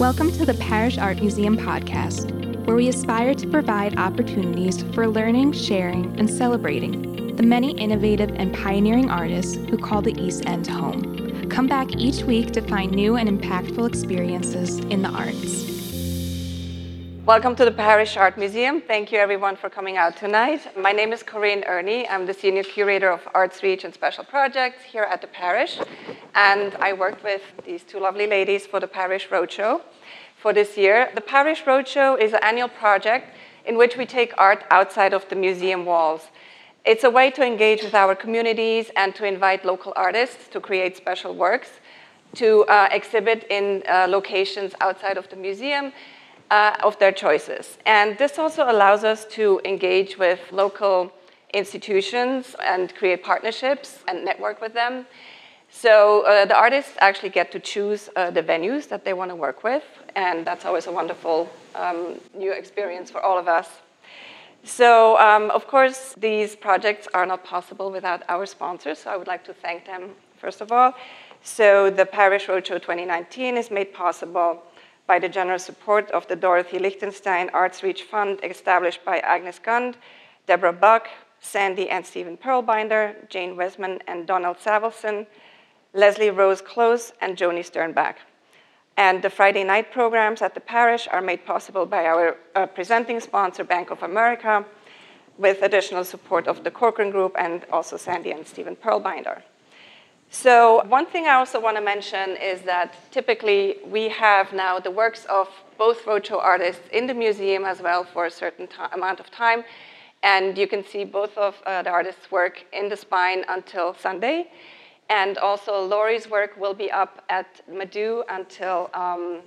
Welcome to the Parrish Art Museum podcast, where we aspire to provide opportunities for learning, sharing, and celebrating the many innovative and pioneering artists who call the East End home. Come back each week to find new and impactful experiences in the arts. Welcome to the Parrish Art Museum. Thank you everyone for coming out tonight. My name is Corinne Erni. I'm the Senior Curator of ArtsReach and Special Projects here at the Parrish. And I worked with these two lovely ladies for the Parrish Roadshow for this year. The Parrish Roadshow is an annual project in which we take art outside of the museum walls. It's a way to engage with our communities and to invite local artists to create special works, to uh, exhibit in uh, locations outside of the museum uh, of their choices. And this also allows us to engage with local institutions and create partnerships and network with them. So uh, the artists actually get to choose uh, the venues that they want to work with, and that's always a wonderful um, new experience for all of us. So, um, of course, these projects are not possible without our sponsors, so I would like to thank them first of all. So, the Parrish Roadshow 2019 is made possible by the generous support of the Dorothy Lichtenstein ArtsReach Fund established by Agnes Gund, Deborah Buck, Sandy and Stephen Perlbinder, Jane Wesman and Donald Savelson, Leslie Rose Close, and Joni Sternbach. And the Friday night programs at the Parrish are made possible by our uh, presenting sponsor, Bank of America, with additional support of the Corcoran Group and also Sandy and Stephen Perlbinder. So, one thing I also want to mention is that typically we have now the works of both roadshow artists in the museum as well for a certain amount of time. And you can see both of uh, the artists' work in the spine until Sunday. And also, Laurie's work will be up at Madoo until um,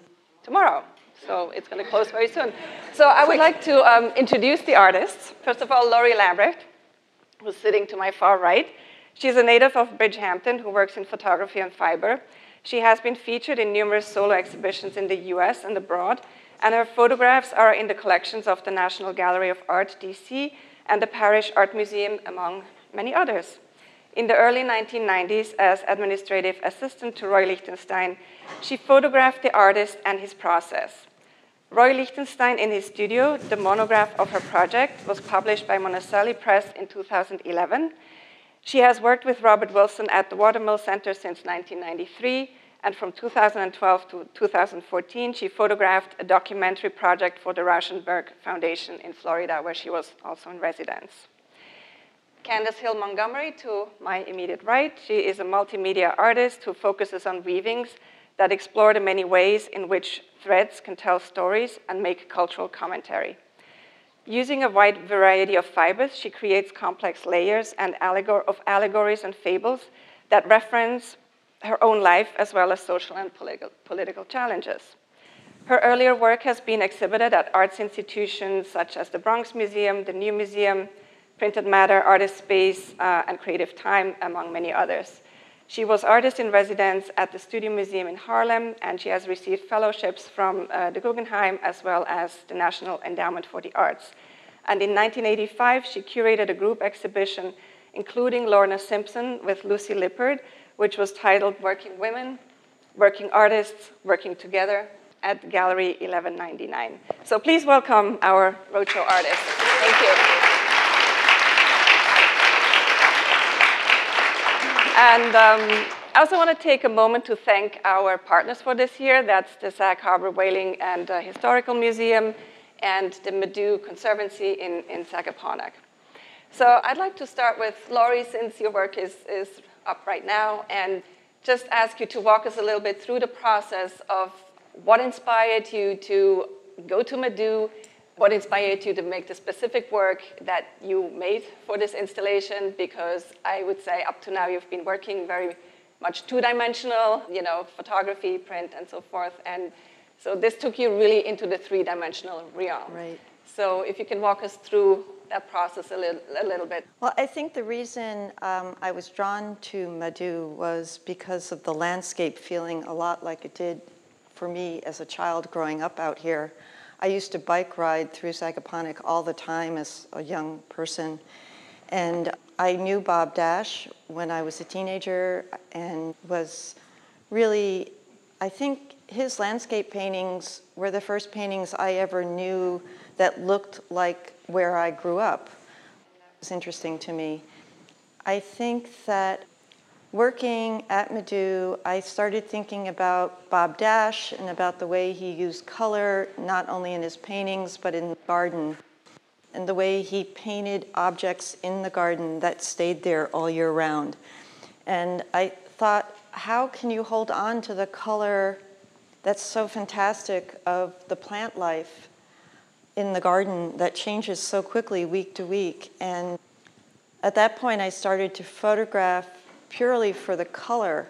tomorrow. So it's going to close very soon. So I would like to um, introduce the artists. First of all, Laurie Lambrecht, who's sitting to my far right. She's a native of Bridgehampton who works in photography and fiber. She has been featured in numerous solo exhibitions in the US and abroad, and her photographs are in the collections of the National Gallery of Art, DC, and the Parrish Art Museum, among many others. In the early 1990s, as administrative assistant to Roy Lichtenstein, she photographed the artist and his process. Roy Lichtenstein in his studio, the monograph of her project, was published by Monacelli Press in 2011. She has worked with Robert Wilson at the Watermill Center since 1993, and from 2012 to 2014, she photographed a documentary project for the Rauschenberg Foundation in Florida, where she was also in residence. Candace Hill Montgomery, to my immediate right. She is a multimedia artist who focuses on weavings that explore the many ways in which threads can tell stories and make cultural commentary. Using a wide variety of fibers, she creates complex layers and allegor- of allegories and fables that reference her own life as well as social and political, challenges. Her earlier work has been exhibited at arts institutions such as the Bronx Museum, the New Museum, Printed Matter, Artist Space, uh, and Creative Time, among many others. She was artist in residence at the Studio Museum in Harlem, and she has received fellowships from uh, the Guggenheim as well as the National Endowment for the Arts. And in 1985, she curated a group exhibition including Lorna Simpson with Lucy Lippard, which was titled Working Women, Working Artists, Working Together at Gallery 1199. So please welcome our roadshow artist. Thank you. And um, I also want to take a moment to thank our partners for this year. That's the Sag Harbor Whaling and uh, Historical Museum and the Madoo Conservancy in, in Sagaponack. So I'd like to start with Laurie, since your work is, is up right now, and just ask you to walk us a little bit through the process of what inspired you to go to Madoo what inspired you to make the specific work that you made for this installation? Because I would say up to now you've been working very much two-dimensional, you know, photography, print, and so forth. And so this took you really into the three-dimensional realm. Right. So if you can walk us through that process a little, a little bit. Well, I think the reason um, I was drawn to Madoo was because of the landscape feeling a lot like it did for me as a child growing up out here. I used to bike ride through Sagaponack all the time as a young person. And I knew Bob Dash when I was a teenager and was really, I think his landscape paintings were the first paintings I ever knew that looked like where I grew up. It was interesting to me. I think that working at Madoo, I started thinking about Bob Dash and about the way he used color, not only in his paintings, but in the garden, and the way he painted objects in the garden that stayed there all year round. And I thought, how can you hold on to the color that's so fantastic of the plant life in the garden that changes so quickly week to week? And at that point, I started to photograph purely for the color,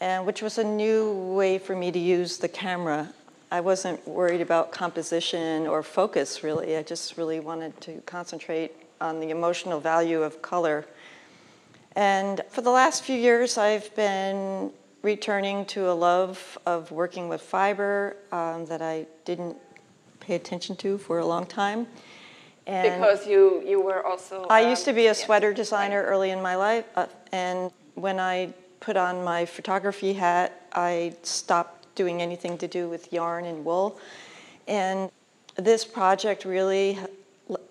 and which was a new way for me to use the camera. I wasn't worried about composition or focus really. I just really wanted to concentrate on the emotional value of color. And for the last few years, I've been returning to a love of working with fiber um, that I didn't pay attention to for a long time. And because you, you were also. I um, used to be a sweater designer right. early in my life, uh, and when I put on my photography hat, I stopped doing anything to do with yarn and wool. And this project really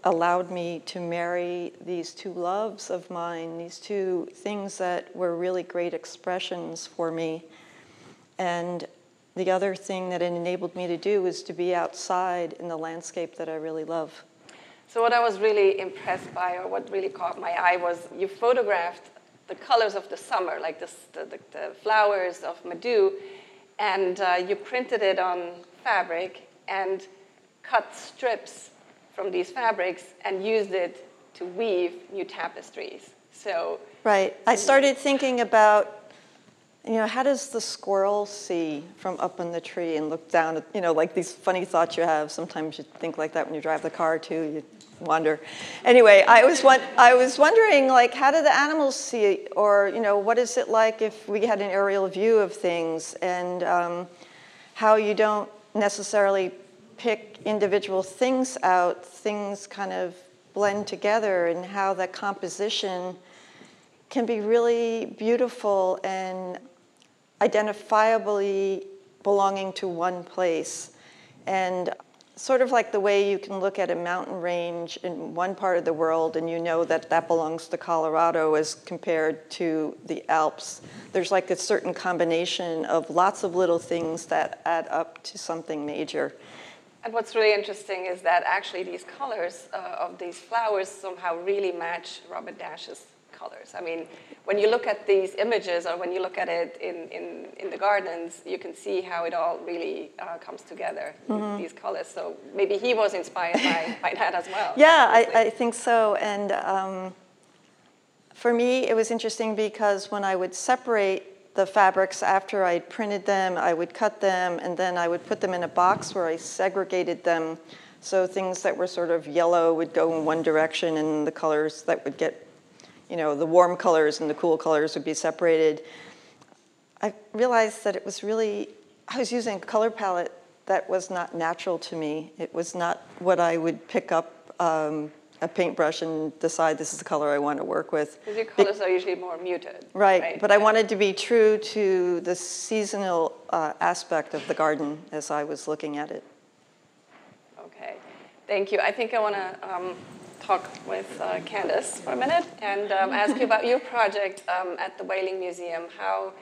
allowed me to marry these two loves of mine, these two things that were really great expressions for me. And the other thing that it enabled me to do was to be outside in the landscape that I really love. So what I was really impressed by, or what really caught my eye, was you photographed the colors of the summer, like the, the, the flowers of Madoo, and uh, you printed it on fabric and cut strips from these fabrics and used it to weave new tapestries. So right, I started thinking about you know, how does the squirrel see from up in the tree and look down at, you know, like these funny thoughts you have. Sometimes you think like that when you drive the car too. You wonder. Anyway, I was, I was wondering, like, how do the animals see? Or, you know, what is it like if we had an aerial view of things? And um, how you don't necessarily pick individual things out, things kind of blend together, and how the composition can be really beautiful and identifiably belonging to one place. And sort of like the way you can look at a mountain range in one part of the world and you know that that belongs to Colorado as compared to the Alps. There's like a certain combination of lots of little things that add up to something major. And what's really interesting is that actually these colors uh, of these flowers somehow really match Robert Dash's colors. I mean, when you look at these images or when you look at it in, in, in the gardens, you can see how it all really uh, comes together, mm-hmm. these colors. So maybe he was inspired by, by that as well. Yeah, I, I, think so. And um, for me, it was interesting because when I would separate the fabrics after I printed them, I would cut them, and then I would put them in a box where I segregated them. So things that were sort of yellow would go in one direction, and the colors that would get you know, the warm colors and the cool colors would be separated. I realized that it was really, I was using a color palette that was not natural to me. It was not what I would pick up um, a paintbrush and decide this is the color I want to work with. Because your colors are usually more muted. Right, right? but yeah. I wanted to be true to the seasonal uh, aspect of the garden as I was looking at it. Okay, thank you. I think I want to um, talk with uh, Candace for a minute and um, ask you about your project um, at the Whaling Museum. How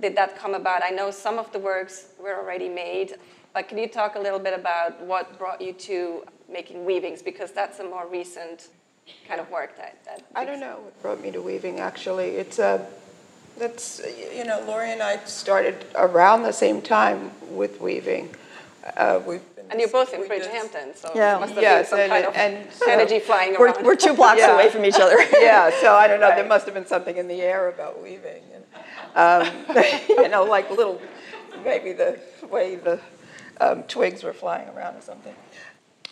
did that come about? I know some of the works were already made, but can you talk a little bit about what brought you to making weavings? Because that's a more recent kind of work that. that I don't know what brought me to weaving. Actually, it's a that's you know Laurie and I started around the same time with weaving. Uh, we've and you're both in Bridgehampton, so yeah. must have yes, been some and, kind of and so energy flying we're, around. We're two blocks yeah. away from each other. yeah, so I don't know. Right. There must have been something in the air about weaving, and, um, you know, like little, maybe the way the um, twigs were flying around or something.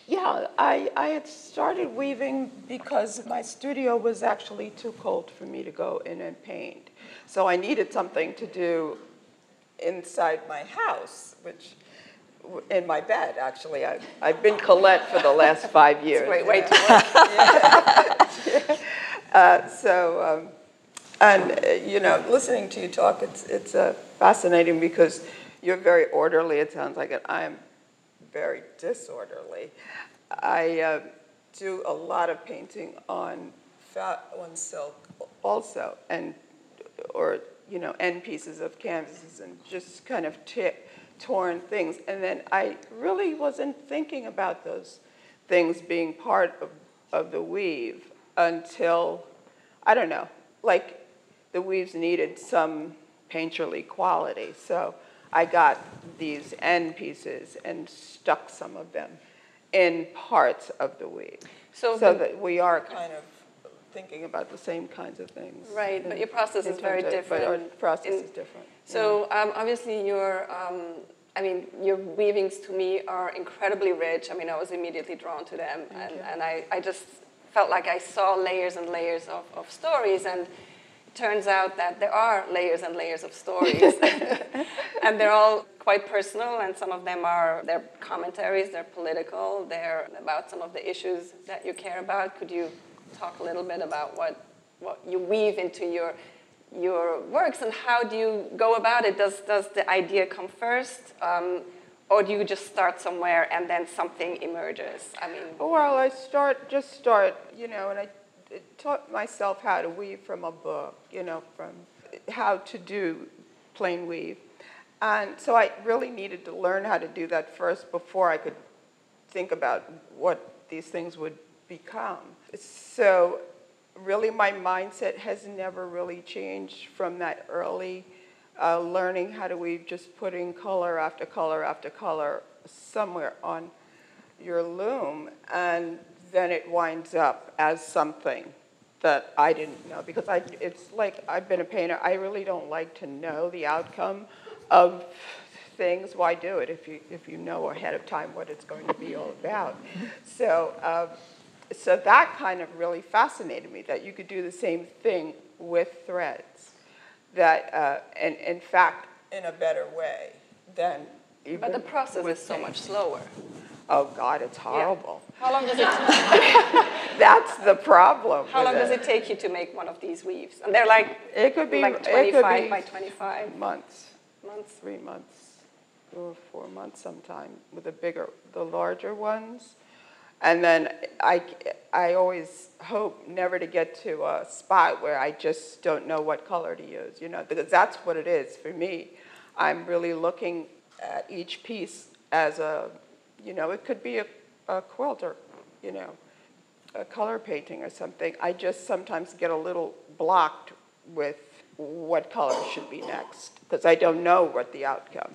Yeah, I, I had started weaving because my studio was actually too cold for me to go in and paint. So I needed something to do inside my house, which in my bed, actually. I've, I've been Colette for the last five years. Wait, wait, yeah. uh, so, um, and uh, you know, listening to you talk, it's it's uh, fascinating because you're very orderly, it sounds like it. I'm very disorderly. I uh, do a lot of painting on fat, on silk also, and or you know, end pieces of canvases and just kind of t- torn things. And then I really wasn't thinking about those things being part of, of the weave until, I don't know, like the weaves needed some painterly quality. So I got these end pieces and stuck some of them in parts of the weave. So, so that we are kind of thinking about the same kinds of things. Right, in, but your process is very of, different. But our process in, is different. So um, obviously your, um, I mean, your weavings to me are incredibly rich. I mean, I was immediately drawn to them, and, and I, I just felt like I saw layers and layers of, of stories, and it turns out that there are layers and layers of stories, and they're all quite personal, and some of them are they're commentaries, they're political, they're about some of the issues that you care about. Could you talk a little bit about what, what you weave into your, your works and how do you go about it? Does, does the idea come first? Um, or do you just start somewhere and then something emerges? I mean, well, I start just start, you know, and I taught myself how to weave from a book, you know, from how to do plain weave. And so I really needed to learn how to do that first before I could think about what these things would become. So, really, my mindset has never really changed from that early uh, learning how to weave, just putting color after color after color somewhere on your loom, and then it winds up as something that I didn't know because I, it's like I've been a painter. I really don't like to know the outcome of things. Why do it if you if you know ahead of time what it's going to be all about? So. Uh, so that kind of really fascinated me that you could do the same thing with threads. That, uh, and in fact, in a better way than even. But the process is so much slower. Oh God, it's horrible. Yeah. How long does it? That's the problem. How long it. does it take you to make one of these weaves? And they're like it could be like 25 by 25 months. Months. Three months or four months sometime with the bigger, the larger ones. And then I, I always hope never to get to a spot where I just don't know what color to use, you know, because that's what it is for me. I'm really looking at each piece as a, you know, it could be a, a quilt or, you know, a color painting or something. I just sometimes get a little blocked with what color should be next because I don't know what the outcome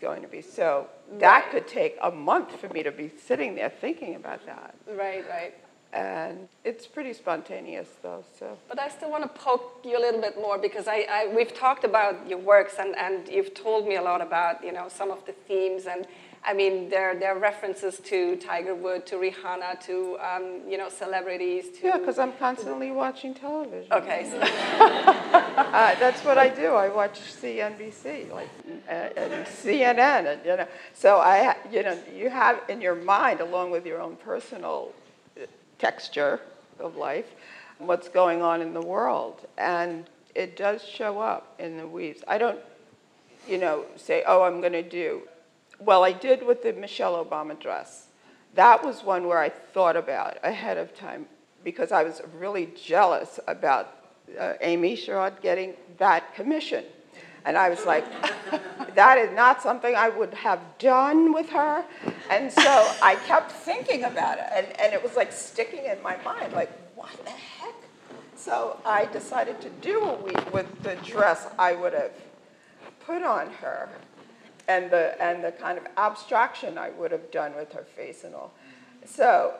going to be. So that could take a month for me to be sitting there thinking about that. Right, right. And it's pretty spontaneous, though. So. But I still want to poke you a little bit more because I, I we've talked about your works and, and you've told me a lot about you know some of the themes and I mean, there, there are references to Tiger Wood, to Rihanna, to um, you know celebrities. To, yeah, because I'm constantly watching television. Okay. So. uh, that's what I do. I watch CNBC, like uh, and CNN, and you know. So I, you know, you have in your mind, along with your own personal uh, texture of life, what's going on in the world, and it does show up in the weaves. I don't, you know, say, oh, I'm going to do well, I did with the Michelle Obama dress. That was one where I thought about ahead of time because I was really jealous about uh, Amy Sherald getting that commission. And I was like, that is not something I would have done with her. And so I kept thinking about it. And, and it was like sticking in my mind, like, what the heck? So I decided to do a week with the dress I would have put on her and the, and the kind of abstraction I would have done with her face and all. So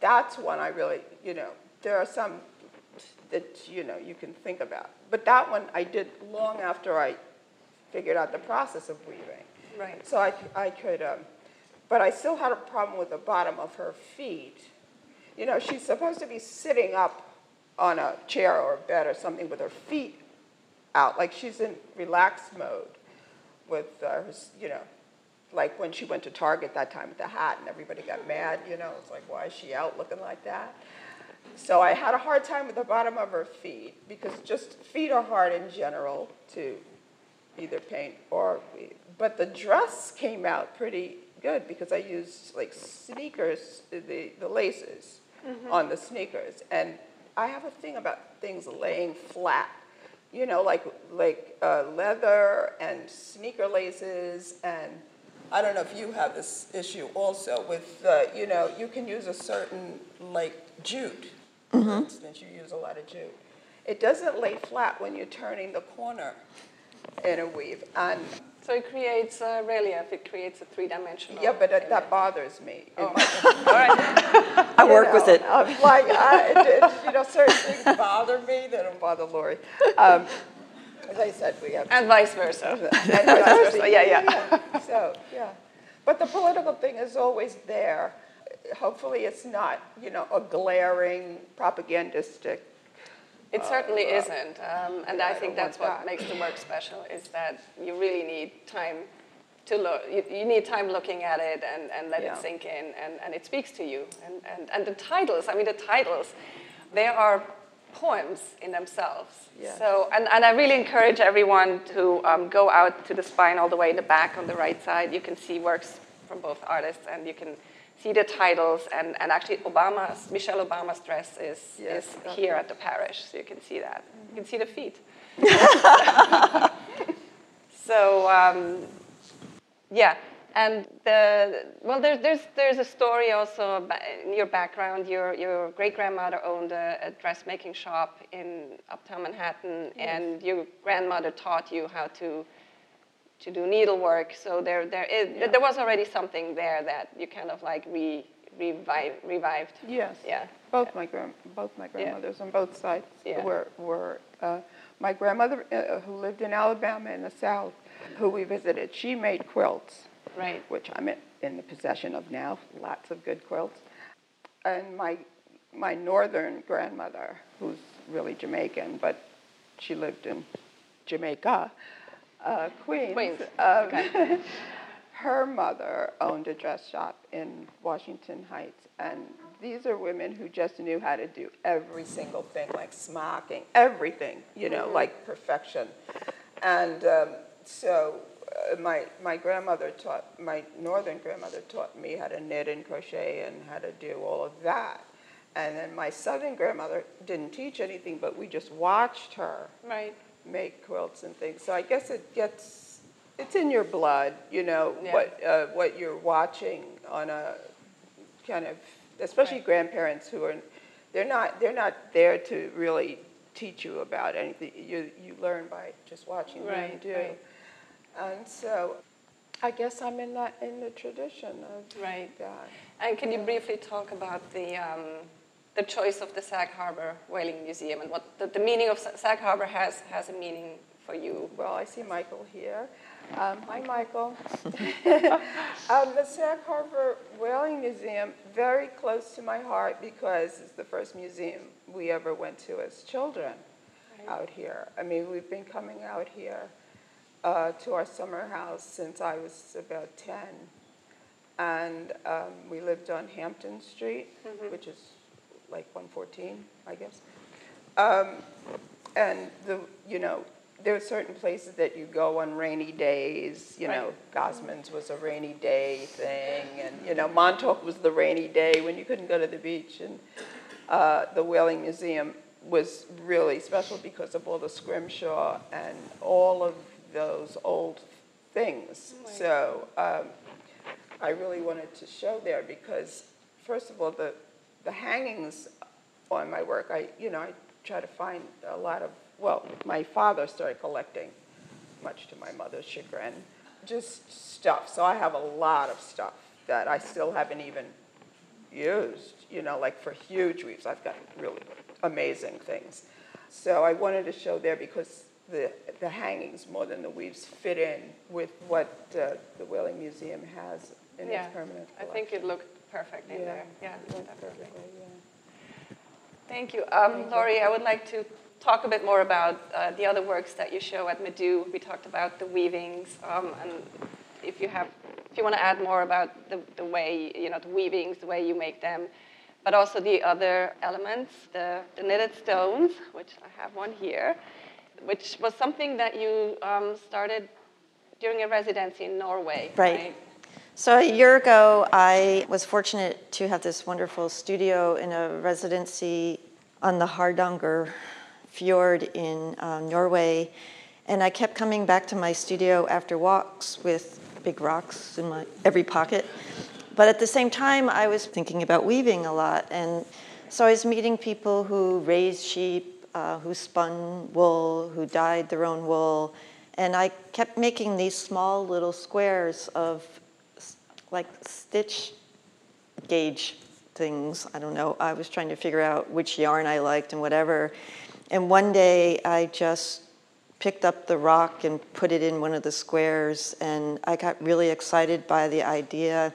that's one I really, you know, there are some that, you know, you can think about. But that one I did long after I figured out the process of weaving. Right. So I, I could, um, but I still had a problem with the bottom of her feet. You know, she's supposed to be sitting up on a chair or a bed or something with her feet out, like she's in relaxed mode with uh, her, you know, like when she went to Target that time with the hat and everybody got mad, you know, it's like, why is she out looking like that? So I had a hard time with the bottom of her feet because just feet are hard in general to either paint or but the dress came out pretty good because I used like sneakers, the, the laces mm-hmm. on the sneakers. And I have a thing about things laying flat, you know, like, like uh, leather and sneaker laces. And I don't know if you have this issue also with, uh, you know, you can use a certain like jute. Mm-hmm. For instance, you use a lot of jute. It doesn't lay flat when you're turning the corner in a weave. And so it creates a relief, it creates a three-dimensional. Yeah, but it, that bothers me. Oh. All right. I work know, with it. I'm like, I, it, you know, certain things bother me, they don't bother Laurie. Um, as I said, we have. And vice versa. and vice versa, yeah, yeah. yeah. So, yeah. But the political thing is always there. Hopefully it's not, you know, a glaring propagandistic it certainly isn't, um, and I, I think that's what that. makes the work special. Is that you really need time to look. You, you need time looking at it and, and let yeah. it sink in, and, and it speaks to you. And, and and the titles. I mean, the titles, they are poems in themselves. Yeah. So, and, and I really encourage everyone to um, go out to the spine all the way in the back on the right side. You can see works from both artists, and you can see the titles, and, and actually Obama's, Michelle Obama's dress is, yes, is here at the Parrish, so you can see that. You can see the feet. so, um, yeah, and the, well, there's, there's, there's a story also in your background. Your, your great grandmother owned a, a dressmaking shop in uptown Manhattan, yes. and your grandmother taught you how to to do needlework. So there, there is, yeah. there was already something there that you kind of like re, revive, revived. Yes. Yeah. Both yeah. my grand, both my grandmothers yeah. on both sides were were. Uh, my grandmother, uh, who lived in Alabama in the South, who we visited, she made quilts. Right. Which I'm in the possession of now. Lots of good quilts. And my my northern grandmother, who's really Jamaican, but she lived in Jamaica uh, Queens. Queens. Um, okay. her mother owned a dress shop in Washington Heights, and these are women who just knew how to do every single thing, like smocking, everything, you know, mm-hmm. like perfection. And um, so uh, my, my grandmother taught, my northern grandmother taught me how to knit and crochet and how to do all of that. And then my southern grandmother didn't teach anything, but we just watched her. Right make quilts and things. So I guess it gets, it's in your blood, you know, yeah. what, uh, what you're watching on a kind of, especially right. grandparents who are, they're not, they're not there to really teach you about anything. You, you learn by just watching right, them do. Right. And so I guess I'm in that, in the tradition of right. that. And can you briefly talk about the, um, the choice of the Sag Harbor Whaling Museum and what the, the meaning of Sag Harbor has, has a meaning for you. Well, I see Michael here. Um, hi, Michael. um, the Sag Harbor Whaling Museum, very close to my heart because it's the first museum we ever went to as children right. out here. I mean, we've been coming out here uh, to our summer house since I was about 10. And um, we lived on Hampton Street, mm-hmm. which is like 114, I guess. Um, and the, you know, there are certain places that you go on rainy days. You know, Gosman's was a rainy day thing, and you know, Montauk was the rainy day when you couldn't go to the beach. And uh, the Whaling Museum was really special because of all the scrimshaw and all of those old things. So um, I really wanted to show there because, first of all, the the hangings on my work, I, you know, I try to find a lot of, well, my father started collecting, much to my mother's chagrin, just stuff. So I have a lot of stuff that I still haven't even used, you know, like for huge weaves, I've got really amazing things. So I wanted to show there because the, the hangings more than the weaves fit in with what uh, the Whaling Museum has in yeah, its permanent collection. I think it looked perfect in yeah, there. Yeah, definitely. Yeah. Thank you. Um, Laurie, I would like to talk a bit more about uh, the other works that you show at Madoo. We talked about the weavings, um, and if you have, if you want to add more about the, the way, you know, the weavings, the way you make them, but also the other elements, the, the knitted stones, which I have one here, which was something that you um, started during a residency in Norway. Right. right? So a year ago, I was fortunate to have this wonderful studio in a residency on the Hardanger fjord in uh, Norway. And I kept coming back to my studio after walks with big rocks in my every pocket. But at the same time, I was thinking about weaving a lot. And so I was meeting people who raised sheep, uh, who spun wool, who dyed their own wool. And I kept making these small little squares of like stitch gauge things. I don't know. I was trying to figure out which yarn I liked and whatever. And one day I just picked up the rock and put it in one of the squares, and I got really excited by the idea.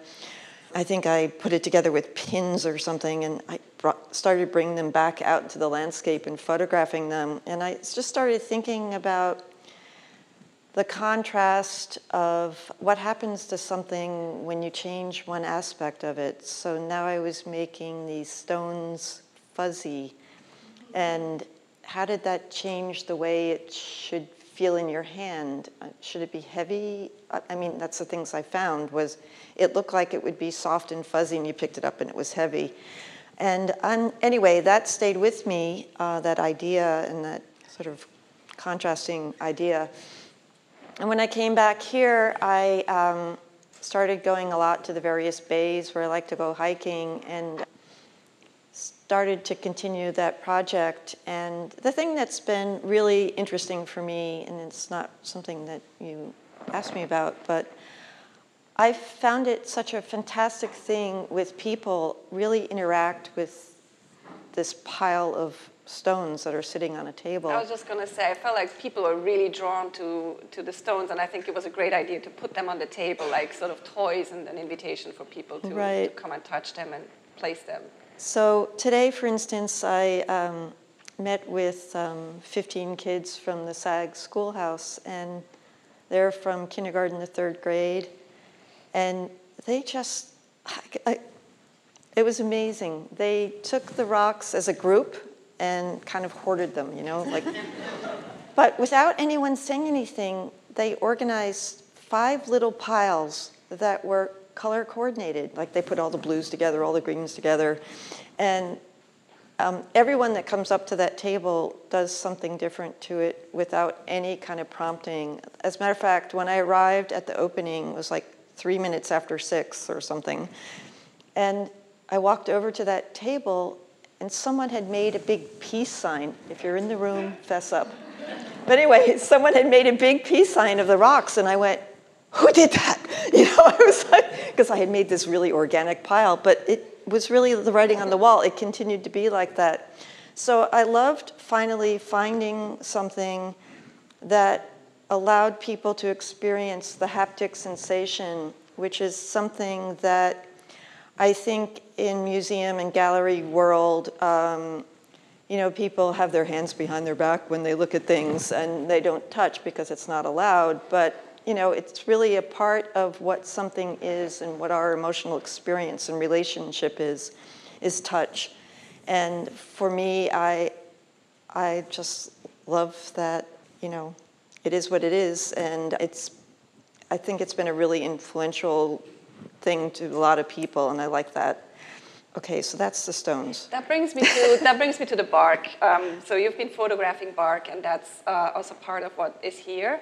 I think I put it together with pins or something, and I brought, started bringing them back out into the landscape and photographing them. And I just started thinking about the contrast of what happens to something when you change one aspect of it. So now I was making these stones fuzzy, and how did that change the way it should feel in your hand? Uh, should it be heavy? I mean, that's the things I found was it looked like it would be soft and fuzzy, and you picked it up and it was heavy. And um, anyway, that stayed with me, uh, that idea and that sort of contrasting idea. And when I came back here, I um, started going a lot to the various bays where I like to go hiking, and started to continue that project. And the thing that's been really interesting for me, and it's not something that you asked me about, but I found it such a fantastic thing with people really interact with this pile of stones that are sitting on a table. I was just going to say, I felt like people were really drawn to, to the stones, and I think it was a great idea to put them on the table, like sort of toys and an invitation for people to, right. to come and touch them and place them. So today, for instance, I um, met with um, 15 kids from the SAG schoolhouse, and they're from kindergarten to third grade, and they just, I, I, it was amazing. They took the rocks as a group and kind of hoarded them, you know, like. but without anyone saying anything, they organized five little piles that were color coordinated. Like they put all the blues together, all the greens together. And um, everyone that comes up to that table does something different to it without any kind of prompting. As a matter of fact, when I arrived at the opening, it was like three minutes after six or something. And I walked over to that table, and someone had made a big peace sign. If you're in the room, fess up. But anyway, someone had made a big peace sign of the rocks, and I went, who did that? You know, I was like, because I had made this really organic pile, but it was really the writing on the wall. It continued to be like that. So I loved finally finding something that allowed people to experience the haptic sensation, which is something that I think in museum and gallery world, um, you know, people have their hands behind their back when they look at things and they don't touch because it's not allowed. But you know, it's really a part of what something is and what our emotional experience and relationship is, is touch. And for me, I, I just love that, you know, it is what it is. And it's, I think it's been a really influential thing to a lot of people, and I like that. Okay, so that's the stones. That brings me to that brings me to the bark. Um, so you've been photographing bark, and that's uh, also part of what is here.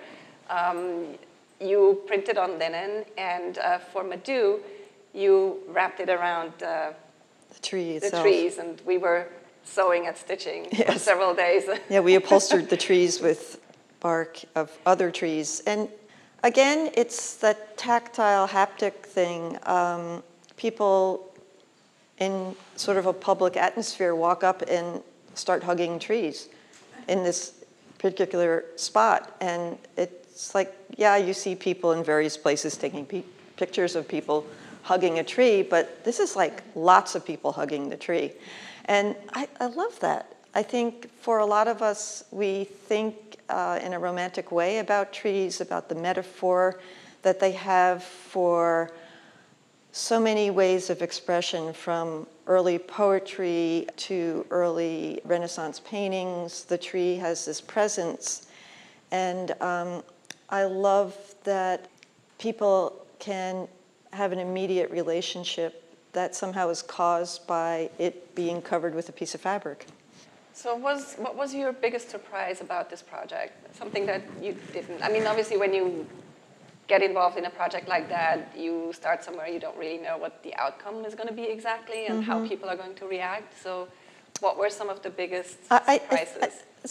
Um, you printed on linen, and uh, for Madoo, you wrapped it around uh, the tree The trees, and we were sewing and stitching yes. for several days. yeah, we upholstered the trees with bark of other trees, and again, it's that tactile, haptic thing. Um, people in sort of a public atmosphere walk up and start hugging trees in this particular spot, and it's like, yeah, you see people in various places taking pictures of people hugging a tree, but this is like lots of people hugging the tree. And I, I love that. I think for a lot of us, we think uh, in a romantic way about trees, about the metaphor that they have for so many ways of expression from early poetry to early Renaissance paintings. The tree has this presence. And um, I love that people can have an immediate relationship that somehow is caused by it being covered with a piece of fabric. So was, what was your biggest surprise about this project? Something that you didn't, I mean, obviously when you get involved in a project like that, you start somewhere you don't really know what the outcome is going to be exactly and mm-hmm. how people are going to react. So what were some of the biggest I, surprises? I, I,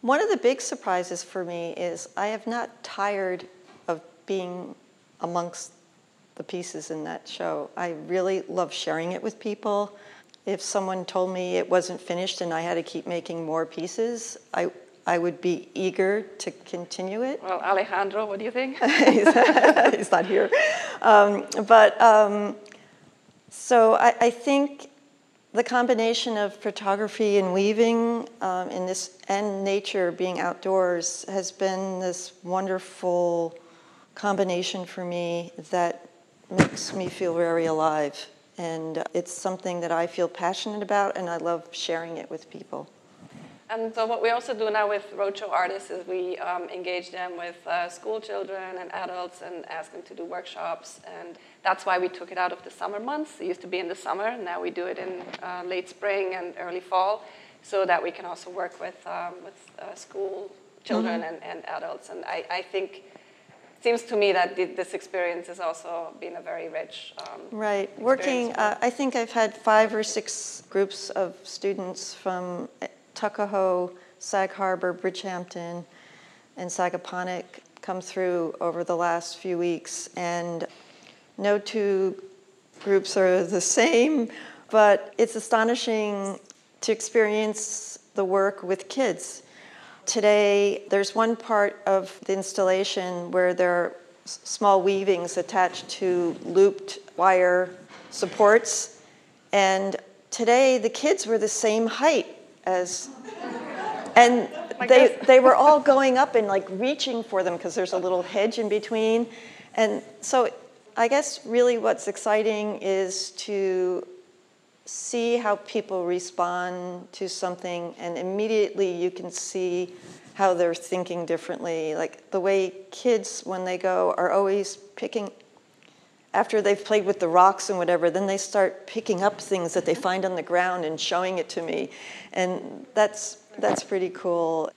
one of the big surprises for me is I have not tired of being amongst the pieces in that show. I really love sharing it with people. If someone told me it wasn't finished and I had to keep making more pieces, I, I would be eager to continue it. Well, Alejandro, what do you think? he's, he's, not here. Um, but um, so I, I, think the combination of photography and weaving um, in this and nature being outdoors has been this wonderful combination for me that makes me feel very alive. And it's something that I feel passionate about, and I love sharing it with people. And so, what we also do now with roadshow artists is we um, engage them with uh, school children and adults and ask them to do workshops. And that's why we took it out of the summer months. It used to be in the summer, now we do it in uh, late spring and early fall, so that we can also work with, um, with uh, school children mm-hmm. and, and adults. And I, I think seems to me that this experience has also been a very rich. Um, right. Working, uh, I think I've had five or six groups of students from uh, Tuckahoe, Sag Harbor, Bridgehampton, and Sagaponack come through over the last few weeks, and no two groups are the same, but it's astonishing to experience the work with kids Today, there's one part of the installation where there are small weavings attached to looped wire supports. And today, the kids were the same height as, and they, they were all going up and like reaching for them because there's a little hedge in between. And so I guess really what's exciting is to see how people respond to something, and immediately you can see how they're thinking differently. Like the way kids, when they go, are always picking, after they've played with the rocks and whatever, then they start picking up things that they find on the ground and showing it to me. And that's, that's pretty cool.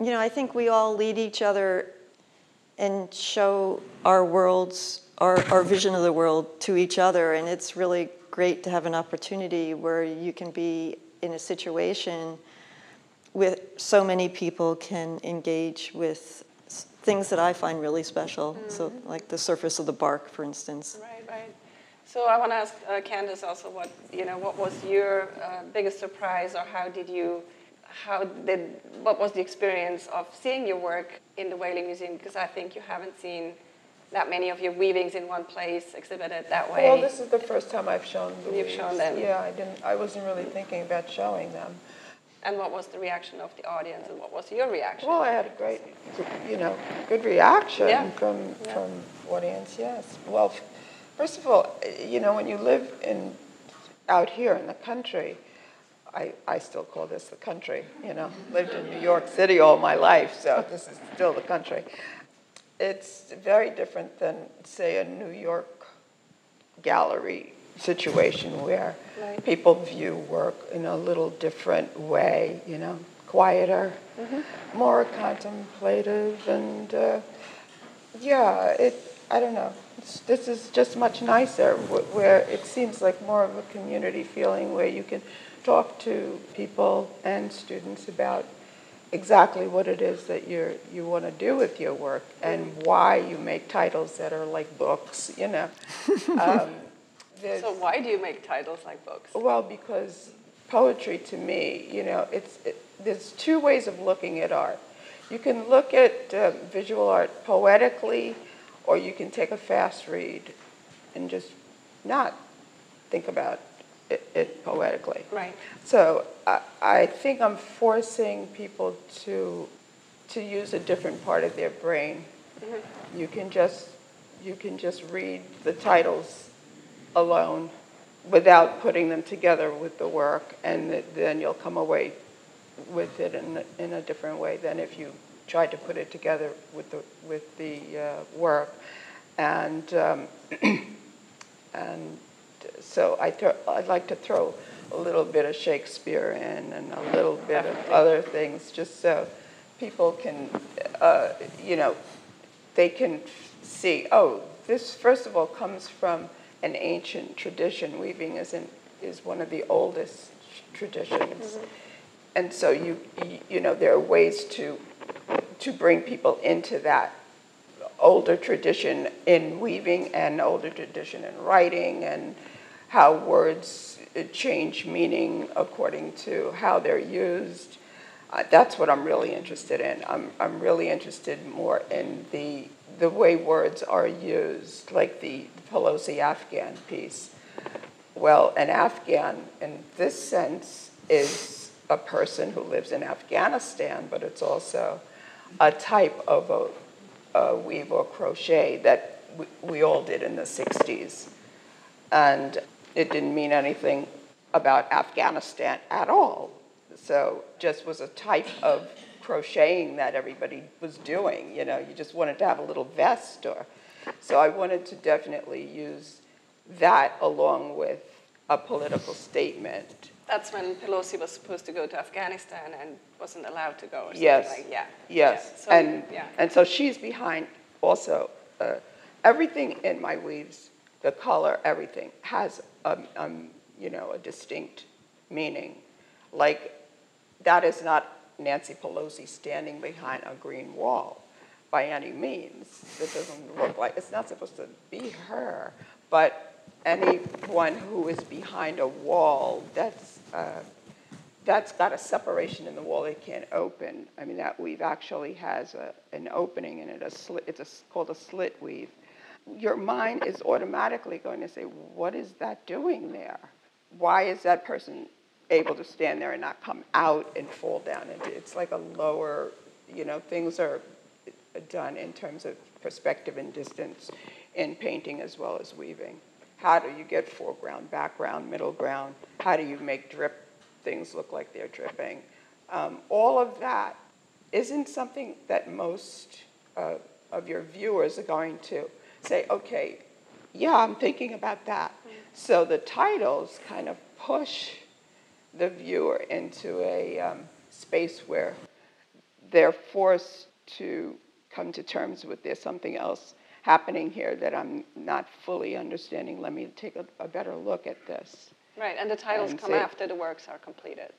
You know, I think we all lead each other and show our worlds, our, our vision of the world to each other, and it's really great to have an opportunity where you can be in a situation with so many people can engage with things that I find really special. Mm-hmm. So, like the surface of the bark, for instance. Right, right. So I want to ask uh, Candace also what you know. What was your uh, biggest surprise, or how did you? How did what was the experience of seeing your work in the Whaling Museum? Because I think you haven't seen that many of your weavings in one place exhibited that way. Well, this is the first time I've shown the You've weaves. shown them. Yeah, I didn't. I wasn't really thinking about showing them. And what was the reaction of the audience, and what was your reaction? Well, I had a great, you know, good reaction yeah. from yeah. from audience. Yes. Well, first of all, you know, when you live in out here in the country, I, I still call this the country. You know, lived in New York City all my life, so this is still the country it's very different than, say, a New York gallery situation where right. people view work in a little different way, you know, quieter, mm-hmm. more contemplative, and uh, yeah, it. I don't know. It's, this is just much nicer, where it seems like more of a community feeling, where you can talk to people and students about exactly what it is that you you want to do with your work and why you make titles that are like books, you know. Um, so why do you make titles like books? Well, because poetry to me, you know, it's it, there's two ways of looking at art. You can look at uh, visual art poetically, or you can take a fast read and just not think about it, it poetically. Right. So I, I think I'm forcing people to to use a different part of their brain. Mm-hmm. You can just you can just read the titles alone without putting them together with the work, and then you'll come away with it in, in a different way than if you tried to put it together with the, with the uh, work. And, um, and so I th- I'd like to throw a little bit of Shakespeare in and a little bit of other things just so people can, uh, you know, they can see, oh, this first of all comes from an ancient tradition. Weaving is, in, is one of the oldest traditions. Mm-hmm. And so you, you know, there are ways to, to bring people into that older tradition in weaving and older tradition in writing and how words change meaning according to how they're used. Uh, that's what I'm really interested in. I'm, I'm really interested more in the, the way words are used, like the Pelosi Afghan piece. Well, an Afghan in this sense is a person who lives in Afghanistan, but it's also a type of a, a weave or crochet that we, we all did in the 60s. And it didn't mean anything about Afghanistan at all. So just was a type of crocheting that everybody was doing. You know, you just wanted to have a little vest or so I wanted to definitely use that along with a political statement. That's when Pelosi was supposed to go to Afghanistan and wasn't allowed to go. Or yes. Like, yeah. Yes. Yeah. So, and yeah. and so she's behind. Also, uh, everything in my weaves, the color, everything has a, um, you know a distinct meaning. Like that is not Nancy Pelosi standing behind a green wall by any means. It doesn't look like, it's not supposed to be her, but anyone who is behind a wall that's, uh, that's got a separation in the wall it can't open. I mean, that weave actually has a, an opening in it, a slit, it's a, called a slit weave. Your mind is automatically going to say, what is that doing there? Why is that person able to stand there and not come out and fall down? It's like a lower, you know, things are done in terms of perspective and distance in painting as well as weaving. How do you get foreground, background, middle ground? How do you make drip things look like they're dripping? Um, all of that isn't something that most uh, of your viewers are going to say, okay, yeah, I'm thinking about that. So the titles kind of push the viewer into a um, space where they're forced to come to terms with there's something else happening here that I'm not fully understanding. Let me take a, a better look at this. Right, and the titles and come say, after the works are completed.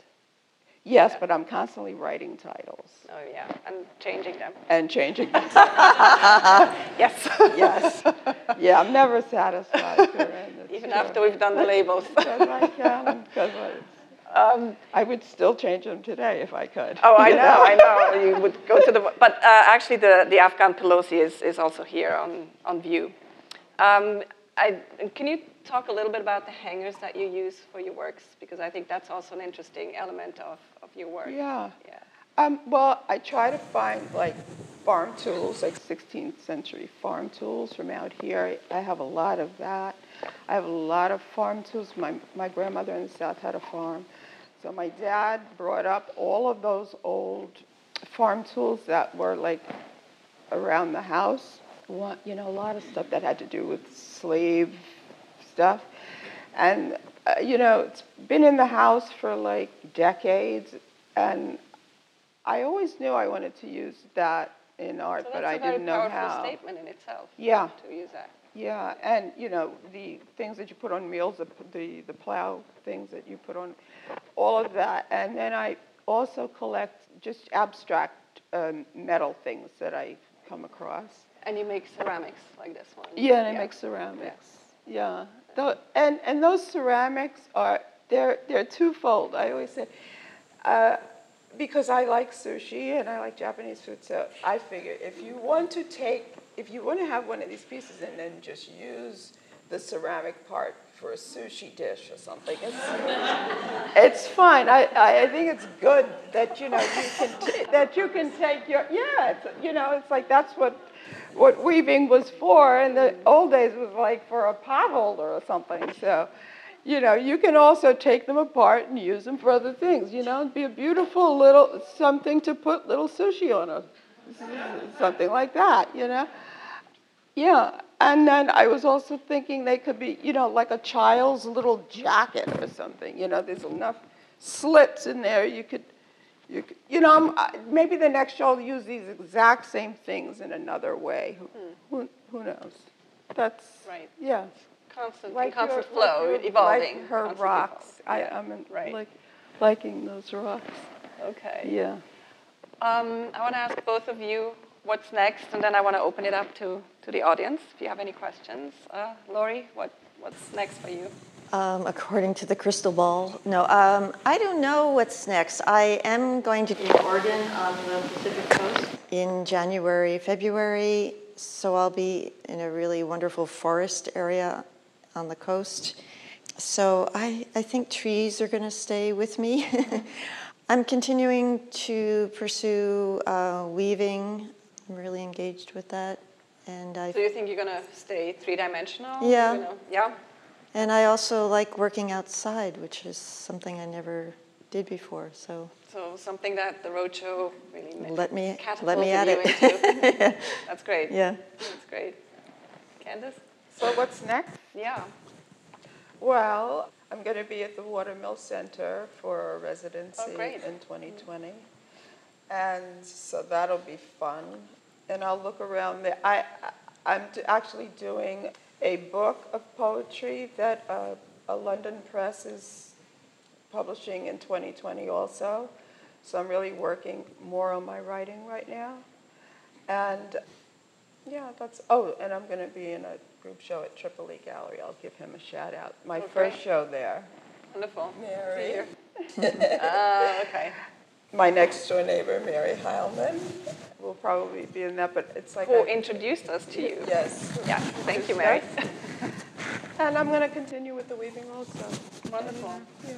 Yes, yeah. but I'm constantly writing titles. Oh yeah, and changing them. And changing them. yes. yes. Yeah, I'm never satisfied. Even true. after we've done the labels. Because I can, because um, I would still change them today if I could. Oh, I know, know, I know. You would go to the, but uh, actually, the, the Afghan Pelosi is, is also here on, on view. Um, I, can you talk a little bit about the hangers that you use for your works? Because I think that's also an interesting element of, of your work. Yeah. Yeah. Um, well, I try to find like farm tools, like 16th century farm tools from out here. I have a lot of that. I have a lot of farm tools. My, my grandmother in the South had a farm. So my dad brought up all of those old farm tools that were like around the house. You know, a lot of stuff that had to do with slave stuff. And, uh, you know, it's been in the house for like decades. And I always knew I wanted to use that in art, so but I didn't know how. That's a very powerful statement in itself. Yeah. To use that. Yeah, and you know the things that you put on meals, the the, the plow things that you put on, all of that, and then I also collect just abstract um, metal things that I come across. And you make ceramics like this one. Yeah, and I make ceramics. Yeah, yeah. And and those ceramics are they're they're twofold. I always say. Uh, because I like sushi and I like Japanese food, so I figure if you want to take if you want to have one of these pieces and then just use the ceramic part for a sushi dish or something, it's, it's fine. I, I think it's good that you know you can that you can take your yeah. It's, you know, it's like that's what what weaving was for. In the old days, was like for a pot holder or something. So you know, you can also take them apart and use them for other things. You know, it'd be a beautiful little something to put little sushi on a something like that, you know? Yeah, and then I was also thinking they could be, you know, like a child's little jacket or something. You know, there's enough slits in there. You could, you you know, I'm, maybe the next show I'll use these exact same things in another way. Who, hmm. who, who knows? That's right. Yeah. Constant, like constant your, flow, like your, evolving. Like her rocks. I, I'm right. like liking those rocks. Okay. Yeah. Um, I want to ask both of you what's next, and then I want to open it up to, to the audience if you have any questions. Uh, Laurie, what, what's next for you? Um, according to the crystal ball, no. Um, I don't know what's next. I am going to be in Oregon on the Pacific Coast in January, February. So I'll be in a really wonderful forest area on the coast. So I, I think trees are going to stay with me. I'm continuing to pursue uh, weaving I'm really engaged with that. And I. So you think you're gonna stay three dimensional? Yeah. You know? Yeah. And I also like working outside, which is something I never did before. So. So something that the roadshow really let me let me at it. That's great. Yeah. That's great. Candace. So what's next? Yeah. Well, I'm going to be at the Watermill Center for a residency oh, in 2020. And so that'll be fun and I'll look around there. I, I'm actually doing a book of poetry that uh, a London press is publishing in 2020 also. So I'm really working more on my writing right now. And yeah, that's, oh, and I'm going to be in a group show at Tripoli Gallery. I'll give him a shout out. My okay. first show there. Wonderful. Mary. uh, okay my next door neighbor, Mary Heilmann, will probably be in that, but it's like. Who introduced us to you. Yes. Yeah, thank you, Mary. and I'm going to continue with the weaving also. Wonderful. Yeah.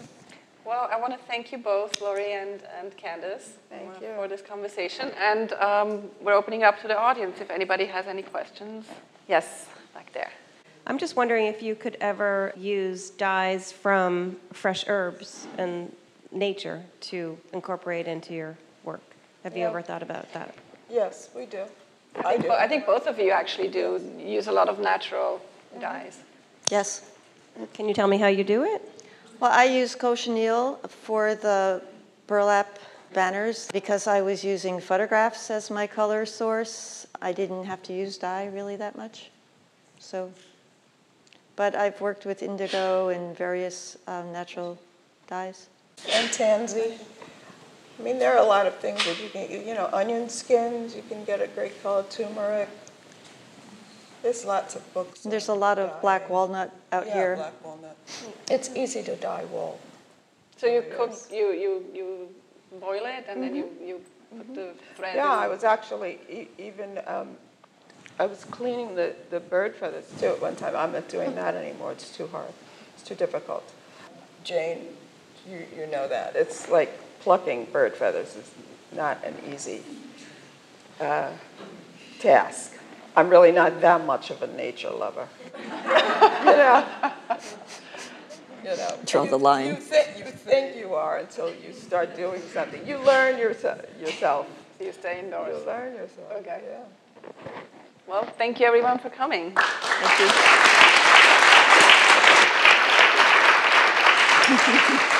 Well, I want to thank you both, Laurie and, and Candace, thank uh, you. for this conversation. And um, we're opening up to the audience if anybody has any questions. Yes, back there. I'm just wondering if you could ever use dyes from fresh herbs and nature to incorporate into your work. Have you ever thought about that? Yes, we do. I, do. I think both of you actually do use a lot of natural mm-hmm. dyes. Yes. Can you tell me how you do it? Well, I use cochineal for the burlap banners because I was using photographs as my color source. I didn't have to use dye really that much. So, but I've worked with indigo and various um, natural dyes and tansy. I mean, there are a lot of things that you can, you know, onion skins, you can get a great color, turmeric. There's lots of books. There's a lot of dye. black walnut out yeah, here. black walnut. It's easy to dye wool. So you cook, you, you, you boil it and mm-hmm. then you, mm-hmm. you put mm-hmm. the thread Yeah, I was actually e- even, um, I was cleaning the, the bird feathers too at one time. I'm not doing that anymore. It's too hard. It's too difficult. Jane you, you know that. It's like plucking bird feathers is not an easy uh, task. I'm really not that much of a nature lover. you know? You know, Draw the line. You think, you think you are until you start doing something. You learn yourself. yourself. You stay indoors. You learn yourself. Okay. Yeah. Well, thank you everyone for coming. Thank you.